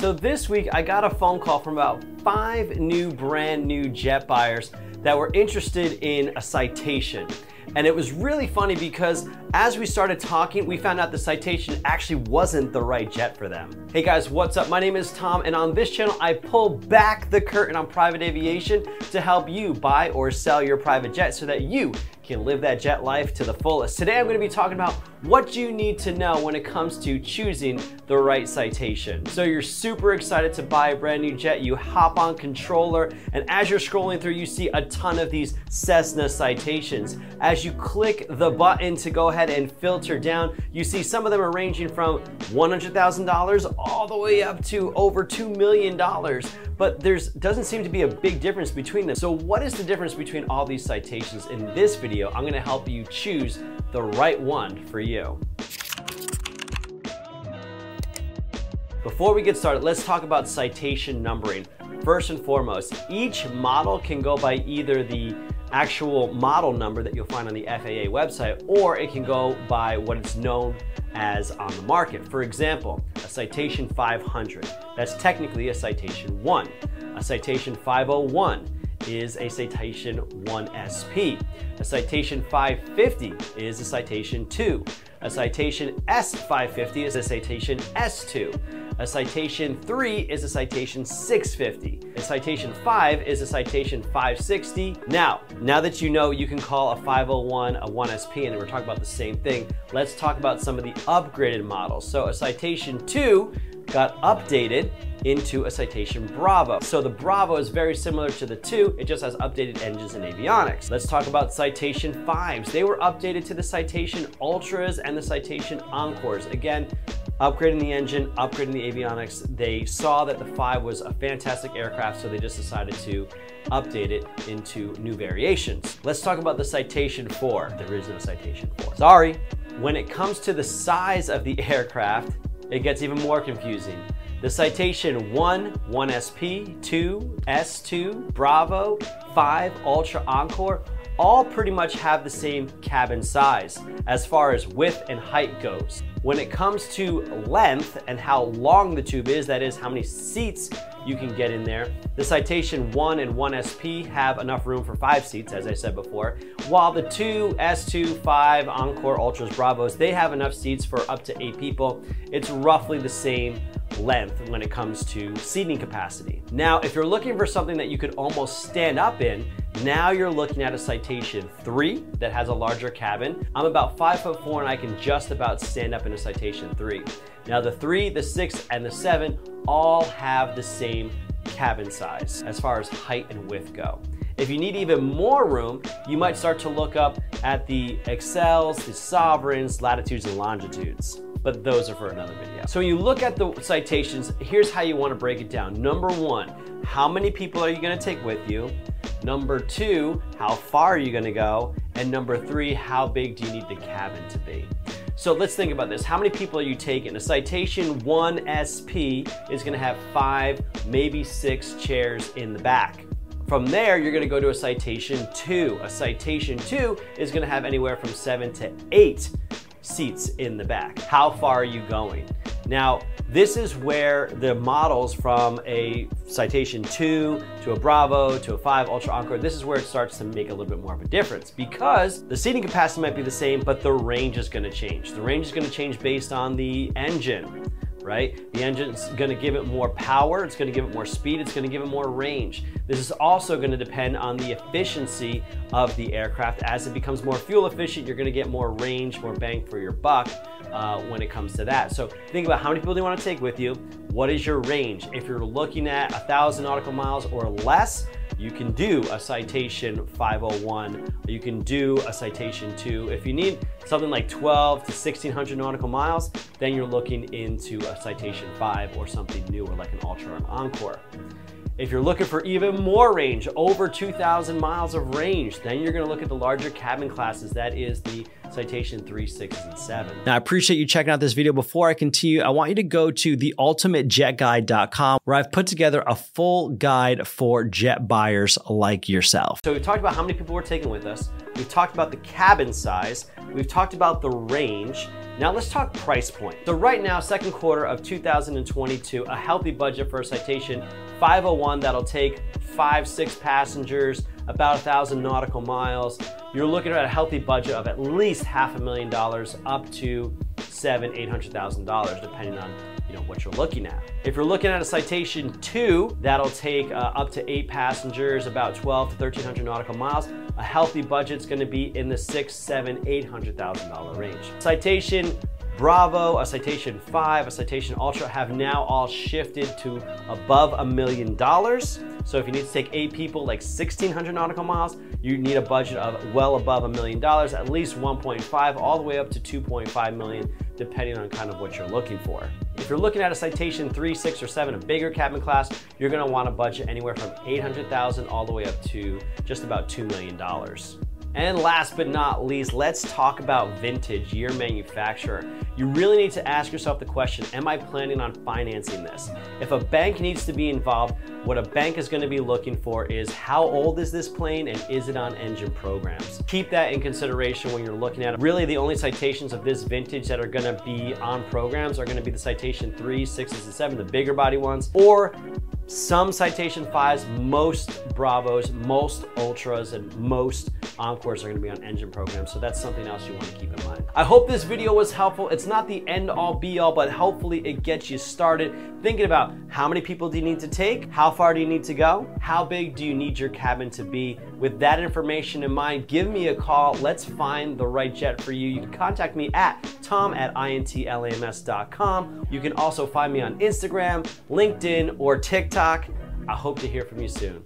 So this week I got a phone call from about five new brand new jet buyers that were interested in a citation. And it was really funny because as we started talking, we found out the citation actually wasn't the right jet for them. Hey guys, what's up? My name is Tom, and on this channel, I pull back the curtain on private aviation to help you buy or sell your private jet so that you can live that jet life to the fullest. Today, I'm gonna to be talking about what you need to know when it comes to choosing the right citation. So you're super excited to buy a brand new jet, you hop on controller, and as you're scrolling through, you see a ton of these Cessna citations. As you click the button to go ahead and filter down, you see some of them are ranging from $100,000 all the way up to over $2 million but there doesn't seem to be a big difference between them. So what is the difference between all these citations? In this video, I'm gonna help you choose the right one for you. Before we get started, let's talk about citation numbering. First and foremost, each model can go by either the actual model number that you'll find on the FAA website, or it can go by what is known as on the market. For example, a citation 500, that's technically a citation 1. A citation 501 is a citation 1SP. A citation 550 is a citation 2. A citation S550 is a citation S2. A citation 3 is a citation 650. A citation 5 is a citation 560. Now, now that you know you can call a 501 a 1SP and we're talking about the same thing, let's talk about some of the upgraded models. So a citation 2 got updated into a Citation Bravo. So the Bravo is very similar to the 2, it just has updated engines and avionics. Let's talk about Citation 5s. They were updated to the Citation Ultras and the Citation Encores. Again, upgrading the engine, upgrading the avionics. They saw that the 5 was a fantastic aircraft, so they just decided to update it into new variations. Let's talk about the Citation 4. There is no Citation 4. Sorry. When it comes to the size of the aircraft, it gets even more confusing. The citation 1, 1SP, 2, S2, Bravo, 5, Ultra Encore, all pretty much have the same cabin size as far as width and height goes. When it comes to length and how long the tube is, that is how many seats you can get in there, the Citation 1 and 1SP have enough room for five seats, as I said before, while the 2, S2, 5, Encore, Ultras, Bravos, they have enough seats for up to eight people. It's roughly the same length when it comes to seating capacity. Now, if you're looking for something that you could almost stand up in, now you're looking at a Citation 3 that has a larger cabin. I'm about 5 foot 4 and I can just about stand up in a Citation 3. Now the 3, the 6, and the 7 all have the same cabin size as far as height and width go. If you need even more room, you might start to look up at the Excels, the Sovereigns, Latitudes, and Longitudes but those are for another video. So when you look at the citations, here's how you wanna break it down. Number one, how many people are you gonna take with you? Number two, how far are you gonna go? And number three, how big do you need the cabin to be? So let's think about this. How many people are you taking? A Citation 1SP is gonna have five, maybe six chairs in the back. From there, you're gonna go to a Citation 2. A Citation 2 is gonna have anywhere from seven to eight seats in the back. How far are you going? Now, this is where the models from a Citation 2 to a Bravo to a 5 Ultra Encore, this is where it starts to make a little bit more of a difference because the seating capacity might be the same, but the range is gonna change. The range is gonna change based on the engine right? The engine's gonna give it more power, it's gonna give it more speed, it's gonna give it more range. This is also gonna depend on the efficiency of the aircraft. As it becomes more fuel efficient, you're gonna get more range, more bang for your buck uh, when it comes to that. So think about how many people do you wanna take with you? What is your range? If you're looking at a thousand nautical miles or less, you can do a citation 501, you can do a citation 2. If you need something like 12 to 1600 nautical miles, then you're looking into a citation 5 or something newer like an Ultra or an Encore. If you're looking for even more range, over 2,000 miles of range, then you're gonna look at the larger cabin classes. That is the Citation 3, 6, and 7. Now, I appreciate you checking out this video. Before I continue, I want you to go to theultimatejetguide.com where I've put together a full guide for jet buyers like yourself. So we talked about how many people we're taking with us. We've talked about the cabin size. We've talked about the range. Now let's talk price point. So right now, second quarter of 2022, a healthy budget for a Citation 501 that'll take five, six passengers, about a thousand nautical miles. You're looking at a healthy budget of at least half a million dollars up to seven, eight hundred thousand dollars, depending on you know what you're looking at. If you're looking at a citation two, that'll take uh, up to eight passengers, about 12 to 1300 nautical miles. A healthy budget's to be in the six, seven, eight hundred thousand dollar range. Citation Bravo, a Citation 5, a Citation Ultra have now all shifted to above a million dollars. So if you need to take eight people like 1600 nautical miles, you need a budget of well above a million dollars, at least 1.5 all the way up to 2.5 million, depending on kind of what you're looking for. If you're looking at a Citation 3, 6, or 7, a bigger cabin class, you're gonna want a budget anywhere from 800,000 all the way up to just about $2 million. And last but not least, let's talk about vintage, year manufacturer. You really need to ask yourself the question, am I planning on financing this? If a bank needs to be involved, what a bank is gonna be looking for is how old is this plane and is it on engine programs? Keep that in consideration when you're looking at it. Really the only citations of this vintage that are gonna be on programs are gonna be the Citation 3, 6s, and 7, the bigger body ones, or some Citation 5s, most Bravos, most Ultras, and most Encores are gonna be on engine programs, so that's something else you wanna keep in mind. I hope this video was helpful. It's not the end all be all, but hopefully it gets you started thinking about how many people do you need to take, how far do you need to go, how big do you need your cabin to be. With that information in mind, give me a call. Let's find the right jet for you. You can contact me at tom at intlams.com. You can also find me on Instagram, LinkedIn, or TikTok. I hope to hear from you soon.